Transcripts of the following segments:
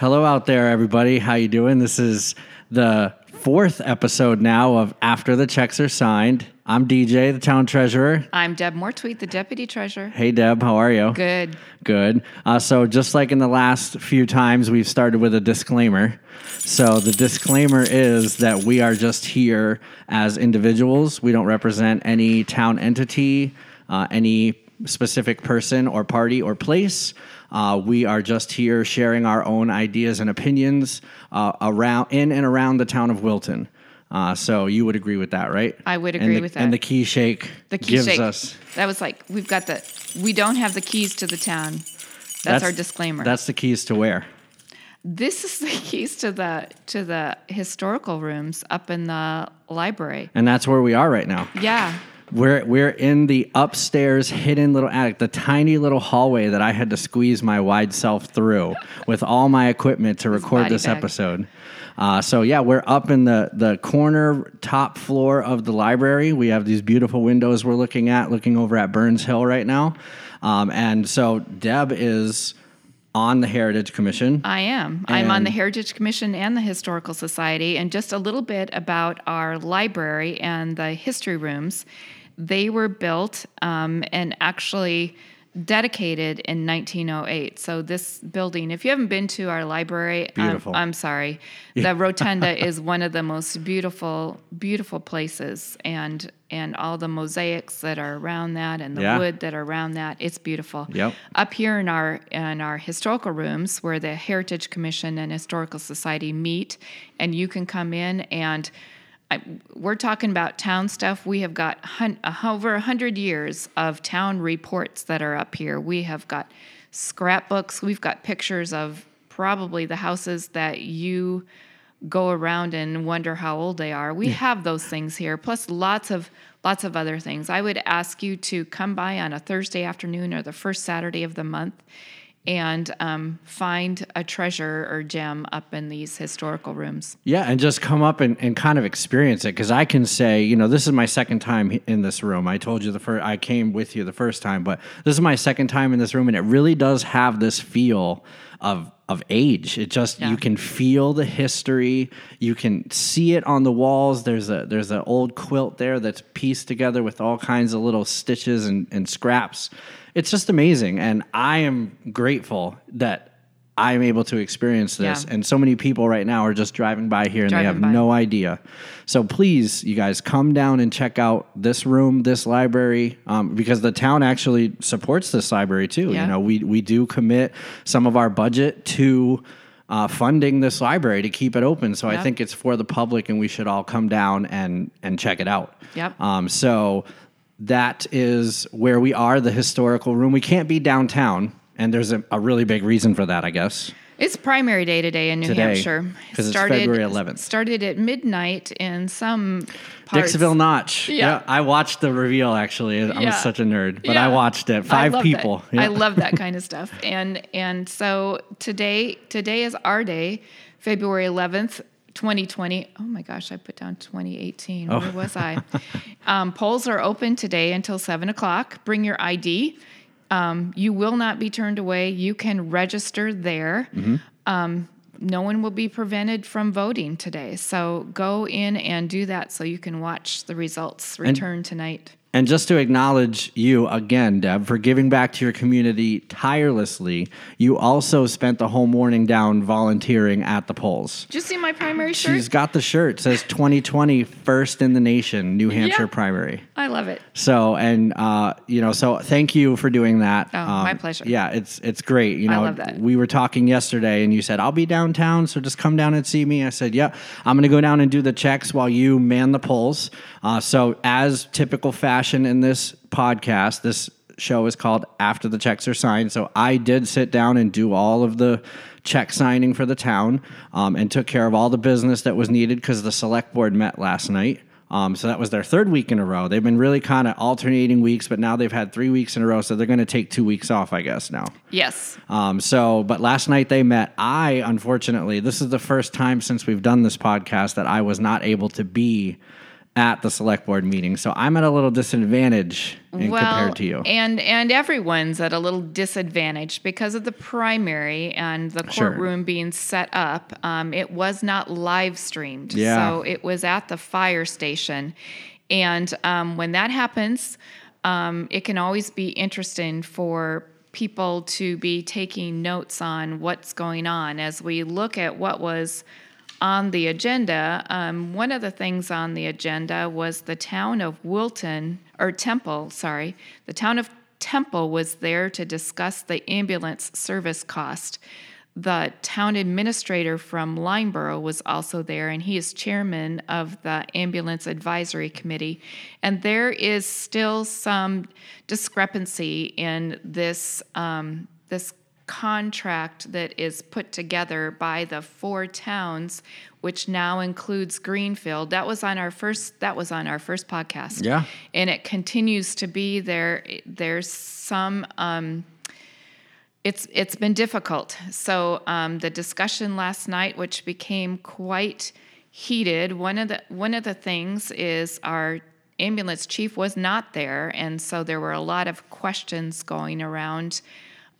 Hello out there, everybody. How you doing? This is the fourth episode now of After the Checks Are Signed. I'm DJ, the town treasurer. I'm Deb Mortweet, the deputy treasurer. Hey, Deb, how are you? Good. Good. Uh, so, just like in the last few times, we've started with a disclaimer. So, the disclaimer is that we are just here as individuals. We don't represent any town entity, uh, any specific person or party or place. Uh, we are just here sharing our own ideas and opinions uh, around in and around the town of Wilton. Uh, so you would agree with that, right? I would agree the- with that. And the key shake The key gives shake. us That was like we've got the we don't have the keys to the town. That's, our disclaimer. That's the keys to where. this is the keys to the to the historical rooms up in the library. And that's where we are right now. Yeah. We're we're in the upstairs hidden little attic, the tiny little hallway that I had to squeeze my wide self through with all my equipment to record this bag. episode. Uh, so yeah, we're up in the the corner top floor of the library. We have these beautiful windows we're looking at, looking over at Burns Hill right now. Um, and so Deb is on the Heritage Commission. I am. I'm on the Heritage Commission and the Historical Society, and just a little bit about our library and the history rooms. They were built um, and actually dedicated in 1908. So this building, if you haven't been to our library, I'm- I'm, sorry, the rotunda is one of the most beautiful, beautiful places, and and all the mosaics that are around that, and the Yeah. wood that are around that, it's beautiful Yep. up here in our in our historical rooms where the Heritage Commission and Historical Society meet, and you can come in and I, we're talking about town stuff. We have got hun, over a hundred years of town reports that are up here. We have got scrapbooks. We've got pictures of probably the houses that you go around and wonder how old they are. We have those things here, plus lots of lots of other things. I would ask you to come by on a Thursday afternoon or the first Saturday of the month and um, find a treasure or gem up in these historical rooms. Yeah, and just come up and, and kind of experience it because I can say, you know, this is my second time in this room. I told you the first, I came with you the first time, but this is my second time in this room, and it really does have this feel of of age. It just Yeah. you can feel the history, you can see it on the walls. There's a there's an old quilt there that's pieced together with all kinds of little stitches and, and scraps. It's just amazing, and I am grateful that. I'm able to experience this, Yeah. and so many people right now are just driving by here and they have by. no idea. So please, you guys, come down and check out this room, this library, um, because the town actually supports this library too. Yeah. You know, we we do commit some of our budget to. Uh, funding this library to keep it open, so I think it's for the public, and we should all come down and and check it out. Yep. Um, so that is where we are, the historical room. We can't be downtown, and there's a, a really big reason for that, I guess. It's primary day today in New Today, Hampshire. 'cause it's February 11th. Started at midnight in some parts. Dixville Notch. Yeah. I watched the reveal actually. I'm Yeah. such a nerd, but Yeah. I watched it. Five love people. I love that kind of stuff. And and so today today is our day, February 11th, 2020. Oh my gosh, I put down 2018. Oh. Where was I? um, polls are open today until seven o'clock. Bring your ID. Um, you will not be turned away. You can register there. Mm-hmm. Um, no one will be prevented from voting today. So go in and do that so you can watch the results return tonight. And just to acknowledge you again, Deb, for giving back to your community tirelessly, you also spent the whole morning down volunteering at the polls. Did you see my primary shirt? She's got the shirt. It says 2020 first in the nation, New Hampshire Yeah. primary. I love it. So and uh, you know, so thank you for doing that. Oh, my pleasure. Yeah, it's it's great. You I know, love that. we were talking yesterday, and you said I'll be downtown, so just come down and see me. I said, yeah, I'm going to go down and do the checks while you man the polls. Uh, so as typical fashion in this podcast, this show is called After the Checks Are Signed. So I did sit down and do all of the check signing for the town um, and took care of all the business that was needed because the select board met last night. Um, so that was their third week in a row. They've been really kind of alternating weeks, but now they've had three weeks in a row. So they're going to take two weeks off, I guess, now. Yes. Um, so, but last night they met. I, unfortunately, this is the first time since we've done this podcast that I was not able to be at the select board meeting. So I'm at a little disadvantage in compared to you. And and everyone's at a little disadvantage because of the primary and the Sure. courtroom being set up. Um, it was not live streamed, Yeah. so it was at the fire station. And um, when that happens, um, it can always be interesting for people to be taking notes on what's going on as we look at what was on the agenda, um, one of the things on the agenda was the town of Wilton, or Temple, sorry. The town of Temple was there to discuss the ambulance service cost. The town administrator from Lyndeborough was also there, and he is chairman of the Ambulance Advisory Committee. And there is still some discrepancy in this um, this contract that is put together by the four towns which now includes greenfield. That was on our first that was on our first podcast. Yeah. and it continues to be there. There's some um, it's it's been difficult. So um, the discussion last night which became quite heated one of the one of the things is our ambulance chief was not there. And so there were a lot of questions going around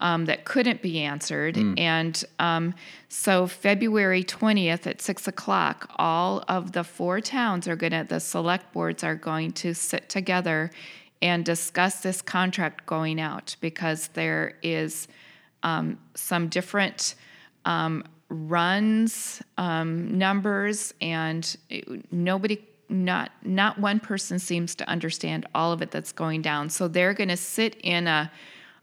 um, that couldn't be answered. And um, so, February 20th at six o'clock, all of the four towns are going to, the select boards are going to sit together and discuss this contract going out because there is um, some different um, runs um, numbers and nobody not not one person seems to understand all of it that's going down so they're going to sit in a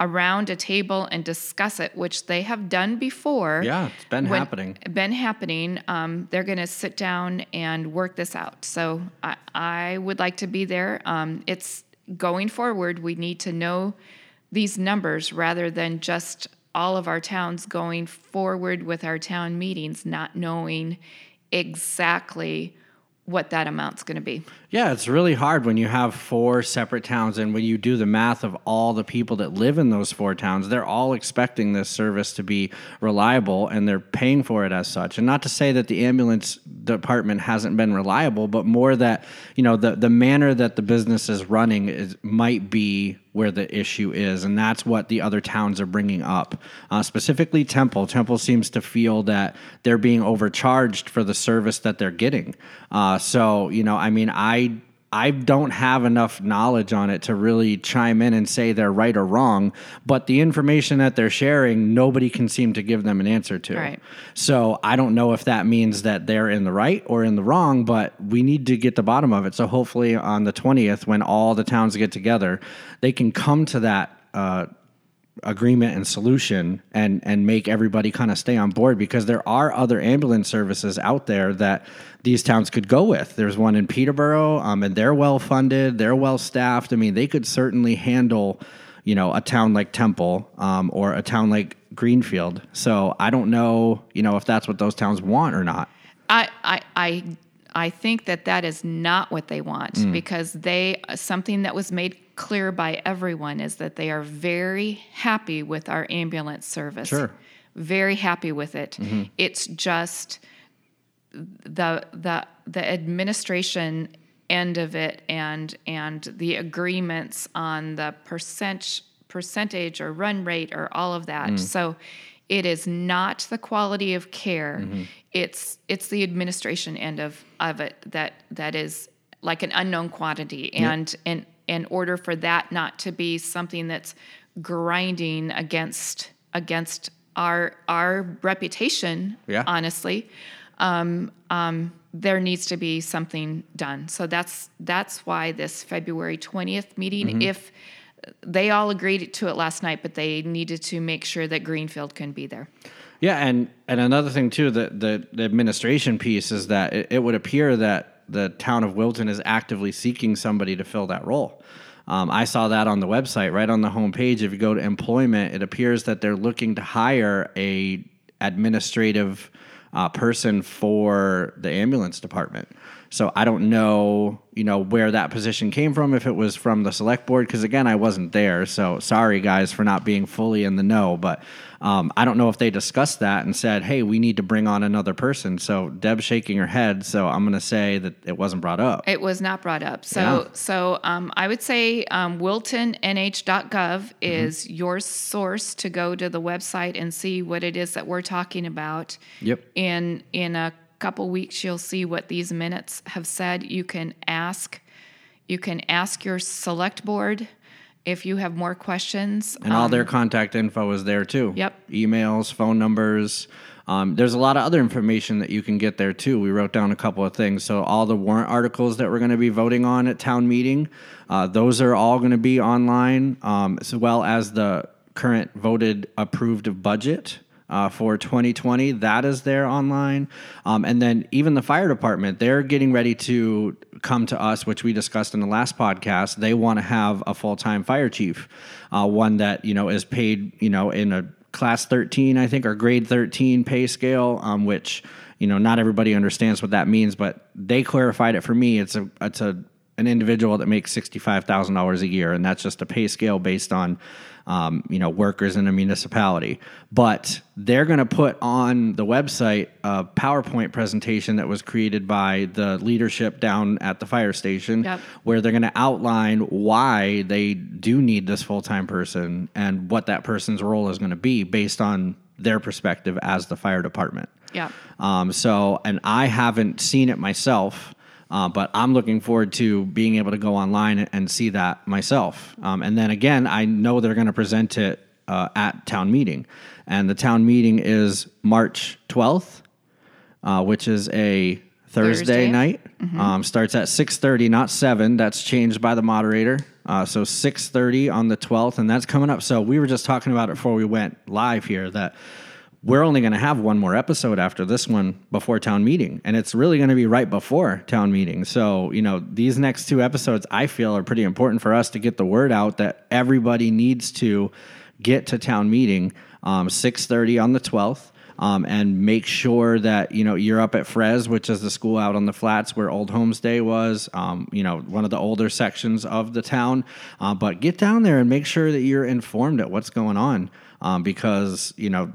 around a table and discuss it which they have done before. Yeah, it's been when- happening. been happening um, they're going to sit down and work this out. So i, I would like to be there. Um, it's going forward we need to know these numbers rather than just all of our towns going forward with our town meetings not knowing exactly what that amount's going to be Yeah, it's really hard when you have four separate towns, and when you do the math of all the people that live in those four towns, they're all expecting this service to be reliable and they're paying for it as such. And not to say that the ambulance department hasn't been reliable, but more that, you know, the, the manner that the business is running is, might be where the issue is. And that's what the other towns are bringing up. Uh, specifically, Temple. Temple seems to feel that they're being overcharged for the service that they're getting. Uh, so, you know, I mean, I I don't have enough knowledge on it to really chime in and say they're right or wrong, but the information that they're sharing, nobody can seem to give them an answer to. Right. So I don't know if that means that they're in the right or in the wrong, but we need to get the bottom of it. So hopefully on the 20th, when all the towns get together, they can come to that. Uh, agreement and solution and and make everybody kind of stay on board because there are other ambulance services out there that these towns could go with. There's one in Peterborough, um, and they're well funded, they're well staffed. I mean, they could certainly handle, you know, a town like Temple um, or a town like Greenfield. So I don't know, you know, if that's what those towns want or not. I, I, I, I think that that is not what they want Mm. because they something that was made clear by everyone is that they are very happy with our ambulance service. Sure. Mm-hmm. Very happy with it. It's just the the the administration end of it and and the agreements on the percent percentage or run rate or all of that. Mm. So it is not the quality of care. Mm-hmm. It's it's the administration end of, of it that that is like an unknown quantity. And in in order for that not to be something that's grinding against against our our reputation, Yeah. honestly, um, um, there needs to be something done. So that's that's why this February twentieth meeting, if they all agreed to it last night, but they needed to make sure that Greenfield can be there. Yeah, and and another thing too, the the, the administration piece is that it, it would appear that the town of Wilton is actively seeking somebody to fill that role. Um, I saw that on the website, right on the homepage. If you go to employment, it appears that they're looking to hire a administrative uh, person for the ambulance department. So I don't know, you know, where that position came from, if it was from the select board, because again, I wasn't there. So sorry, guys, for not being fully in the know. But um, I don't know if they discussed that and said, hey, we need to bring on another person. So Deb's shaking her head. So I'm going to say that it wasn't brought up. It was not brought up. So, Yeah. so um, I would say um, WiltonNH.gov is your source to go to the website and see what it is that we're talking about. Yep. In in a couple weeks, you'll see what these minutes have said. You can ask, you can ask your select board if you have more questions. And all their contact info is there too. Um, Yep. Emails, phone numbers. Um, there's a lot of other information that you can get there too. We wrote down a couple of things. So all the warrant articles that we're going to be voting on at town meeting, uh, those are all going to be online, um, as well as the current voted approved budget. Uh, for 2020, that is there online, um, and then even the fire department, they're getting ready to come to us, which we discussed in the last podcast. They want to have a full time fire chief, uh, one that you know is paid, you know, in a class 13, I think, or grade 13 pay scale, um, which you know not everybody understands what that means, but they clarified it for me. It's a it's a an individual that makes sixty five thousand dollars a year, and that's just a pay scale based on um, you know workers in a municipality. But they're going to put on the website a PowerPoint presentation that was created by the leadership down at the fire station, Yep. where they're going to outline why they do need this full time person and what that person's role is going to be based on their perspective as the fire department. Yeah. Um, so, and I haven't seen it myself, uh, but I'm looking forward to being able to go online and see that myself. Um, and then again, I know they're going to present it uh, at town meeting, and the town meeting is March 12th, uh, which is a Thursday, Thursday. night. Um, starts at 6:30, not seven. That's changed by the moderator. Uh, so 6:30 on the 12th, and that's coming up. So we were just talking about it before we went live here that we're only going to have one more episode after this one before town meeting and it's really going to be right before town meeting so you know these next two episodes i feel are pretty important for us to get the word out that everybody needs to get to town meeting um, 6.30 on the 12th um, and make sure that you know you're up at FRES, which is the school out on the flats where Old Homes Day was. Um, you know, one of the older sections of the town. Uh, but get down there and make sure that you're informed at what's going on, um, because you know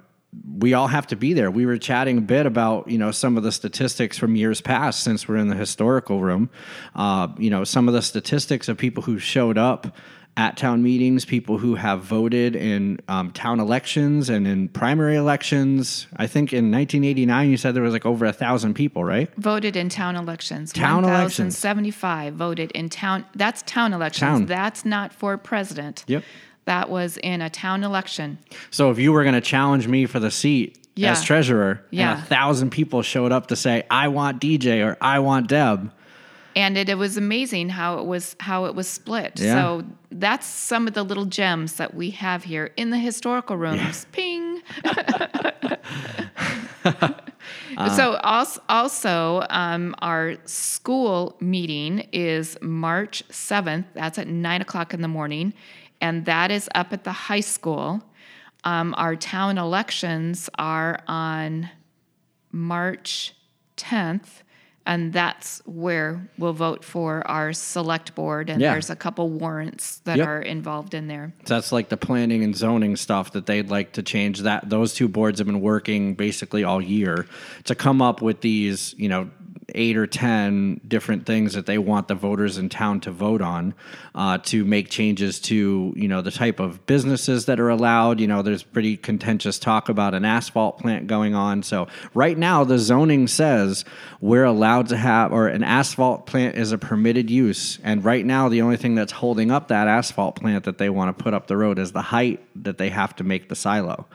we all have to be there. We were chatting a bit about you know some of the statistics from years past since we're in the historical room. Uh, you know some of the statistics of people who showed up at town meetings, people who have voted in um, town elections and in primary elections. I think in 1989 you said there was like over a thousand people, right? Voted in town elections. Town elections. 1,075 voted in town. That's town elections. Town. That's not for president. Yep. That was in a town election. So if you were going to challenge me for the seat Yeah. as treasurer, Yeah. and a thousand people showed up to say I want DJ or I want Deb. and it, it was amazing how it was how it was split. Yeah. So that's some of the little gems that we have here in the historical rooms. Ping. so also, also um, our school meeting is March seventh. That's at nine o'clock in the morning, and that is up at the high school. Um, our town elections are on March 10th, and that's where we'll vote for our select board. And Yeah. there's a couple warrants that Yep. are involved in there. So that's like the planning and zoning stuff that they'd like to change. That those two boards have been working basically all year to come up with these, you know, eight or ten different things that they want the voters in town to vote on uh, to make changes to, you know, the type of businesses that are allowed. You know, there's pretty contentious talk about an asphalt plant going on. So right now, the zoning says we're allowed to have, or an asphalt plant is a permitted use. And right now, the only thing that's holding up that asphalt plant that they want to put up the road is the height that they have to make the silo.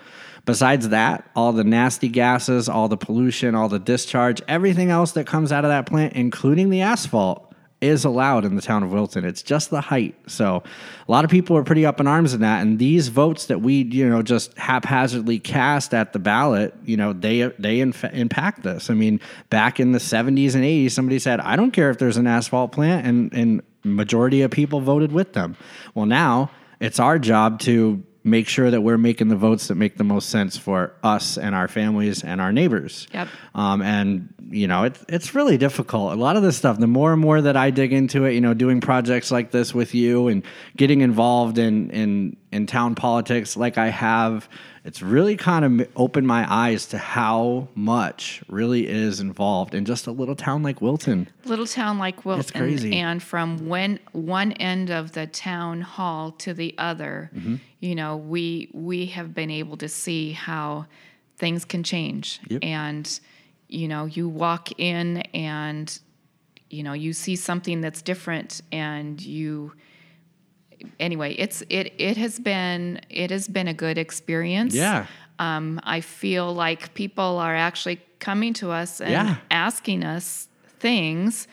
Besides that, all the nasty gases, all the pollution, all the discharge, everything else that comes out of that plant, including the asphalt, is allowed in the town of Wilton. It's just the height. So a lot of people are pretty up in arms in that. And these votes that we, you know, just haphazardly cast at the ballot, you know, they they inf- impact this. I mean, back in the 70s and 80s, somebody said, I don't care if there's an asphalt plant, and and majority of people voted with them. Well, now it's our job to make sure that we're making the votes that make the most sense for us and our families and our neighbors. Yep. Um, and you know, it's it's really difficult. A lot of this stuff. The more and more that I dig into it, you know, doing projects like this with you and getting involved in in in town politics, like I have, it's really kind of opened my eyes to how much really is involved in just a little town like Wilton. Little town like Wilton. It's crazy. And from when one end of the town hall to the other, Mm-hmm. you know, we we have been able to see how things can change. Yep. And you know, you walk in and you know, you see something that's different and you anyway, it's it it has been it has been a good experience. Yeah. Um, I feel like people are actually coming to us and Yeah. asking us things,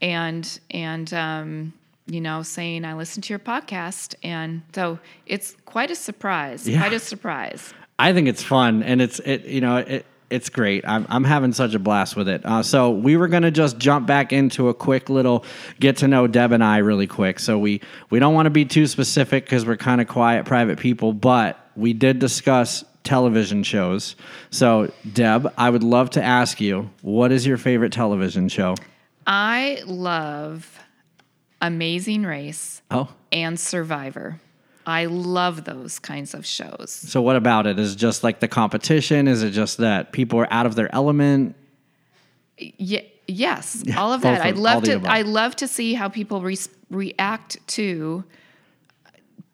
and and um, you know saying I listened to your podcast, and so it's quite a surprise. Yeah. Quite a surprise. I think it's fun and it's it you know it it's great. I'm I'm having such a blast with it. Uh, so we were gonna just jump back into a quick little get to know Deb and I really quick. So we we don't want to be too specific because we're kind of quiet, private people, but we did discuss television shows. So Deb, I would love to ask you, what is your favorite television show? I love Amazing Race Oh, and Survivor. I love those kinds of shows. so what about it? Is it just like the competition? Is it just that people are out of their element? Ye- yes, all of that. I love to. I love to see how people re- react to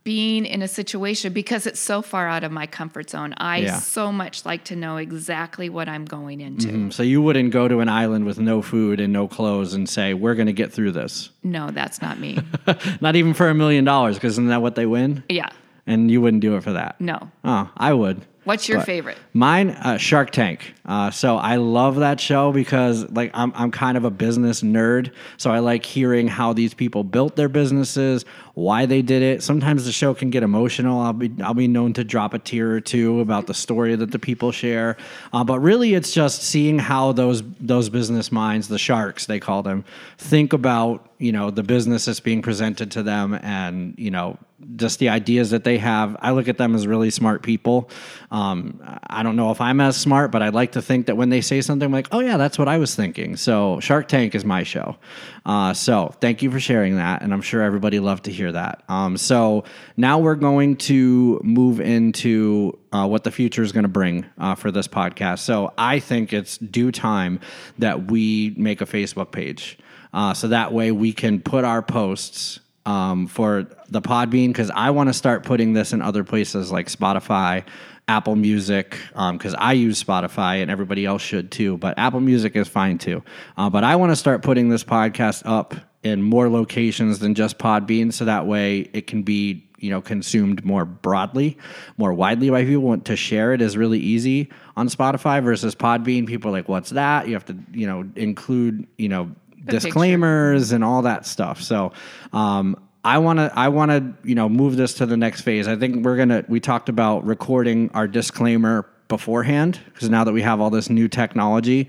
being in a situation because it's so far out of my comfort zone. I Yeah. so much like to know exactly what I'm going into. Mm, So you wouldn't go to an island with no food and no clothes and say, "We're going to get through this." No, that's not me. Not even for a million dollars, because isn't that what they win? yeah, And you wouldn't do it for that. no. Oh, I would. What's your But favorite? Mine, uh, Shark Tank. Uh, so I love that show because like I'm I'm kind of a business nerd, so I like hearing how these people built their businesses, why they did it. Sometimes the show can get emotional. I'll be I'll be known to drop a tear or two about the story that the people share, uh, but really it's just seeing how those those business minds, the sharks they call them, think about you know the business that's being presented to them and you know just the ideas that they have. I look at them as really smart people. Um, I don't know if I'm as smart, but I'd like to think that when they say something, I'm like, oh yeah, that's what I was thinking. So Shark Tank is my show. Uh, so thank you for sharing that, and I'm sure everybody loved to hear that. Um, so now we're going to move into uh, what the future is going to bring uh, for this podcast. So I think it's due time that we make a Facebook page. Uh, so that way we can put our posts um, for the Podbean because I want to start putting this in other places like Spotify, Apple Music, because I use Spotify and everybody else should too. But Apple Music is fine too. Uh, but I want to start putting this podcast up in more locations than just Podbean, so that way it can be you know consumed more broadly, more widely by people. Want to share it is really easy on Spotify versus Podbean. People are like, "What's that?" You have to you know include you know picture. disclaimers and all that stuff. So um, I want to I want to you know move this to the next phase. I think we're gonna we talked about recording our disclaimer beforehand because now that we have all this new technology,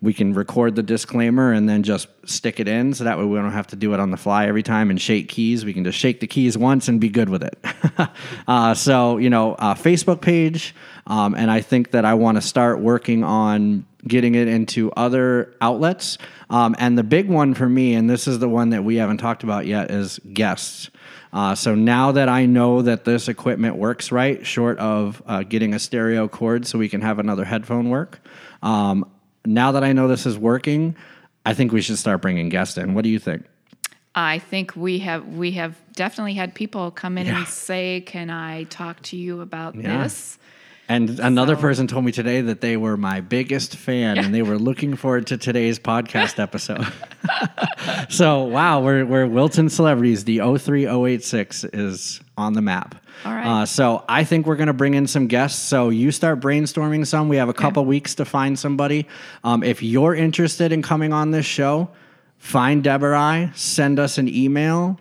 we can record the disclaimer and then just stick it in. So that way we don't have to do it on the fly every time and shake keys. We can just shake the keys once and be good with it. uh, so you know, uh, Facebook page, um, and I think that I want to start working on getting it into other outlets. Um, and the big one for me, and this is the one that we haven't talked about yet, is guests. Uh, so now that I know that this equipment works right, short of uh, getting a stereo cord so we can have another headphone work, um, now that I know this is working, I think we should start bringing guests in. What do you think? I think we have we have definitely had people come in Yeah. and say, "Can I talk to you about Yeah. this?" And another So- person told me today that they were my biggest fan and they were looking forward to today's podcast episode. so, wow, we're, we're Wilton Celebrities. The 03086 is on the map. All right. Uh, so, I think we're going to bring in some guests. So, you start brainstorming some. We have a couple weeks to find somebody. Um, if you're interested in coming on this show, find Deb or I, send us an email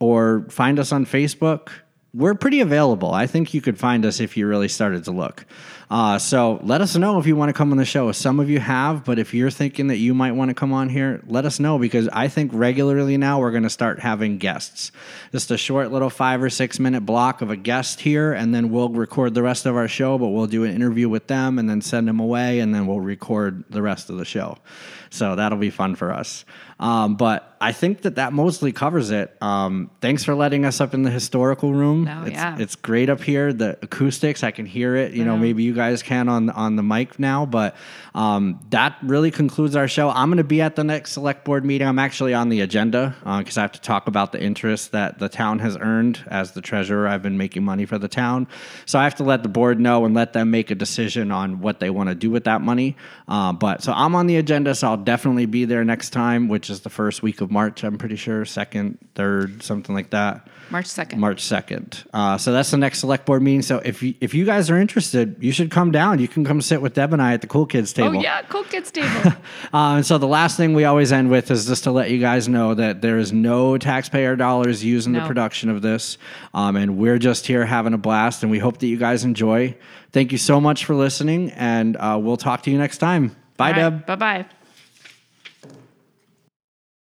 or find us on Facebook. We're pretty available. I think you could find us if you really started to look. Uh, so let us know if you want to come on the show. Some of you have, but if you're thinking that you might want to come on here, let us know because I think regularly now we're going to start having guests. Just a short little five or six minute block of a guest here, and then we'll record the rest of our show, but we'll do an interview with them and then send them away, and then we'll record the rest of the show. So that'll be fun for us. Um, but I think that that mostly covers it. Um, thanks for letting us up in the historical room. Oh, it's, yeah. it's great up here. The acoustics, I can hear it. You know, maybe you guys can on on the mic now, but um, that really concludes our show. I'm going to be at the next select board meeting. I'm actually on the agenda because I have to talk about the interest that the town has earned as the treasurer. I've been making money for the town, so I have to let the board know and let them make a decision on what they want to do with that money. Uh, but so I'm on the agenda, so I'll definitely be there next time, which is the first week of March. I'm pretty sure, second, third, something like that. March 2nd. March second. Uh, so that's the next select board meeting. So if you, if you guys are interested, you should come down. You can come sit with Deb and I at the cool kids table. Oh, yeah. Cool Kids Table. Uh, and so the last thing we always end with is just to let you guys know that there is no taxpayer dollars used in the production of this, um, and we're just here having a blast. And we hope that you guys enjoy. Thank you so much for listening, and uh, we'll talk to you next time. Bye, Deb. Bye bye.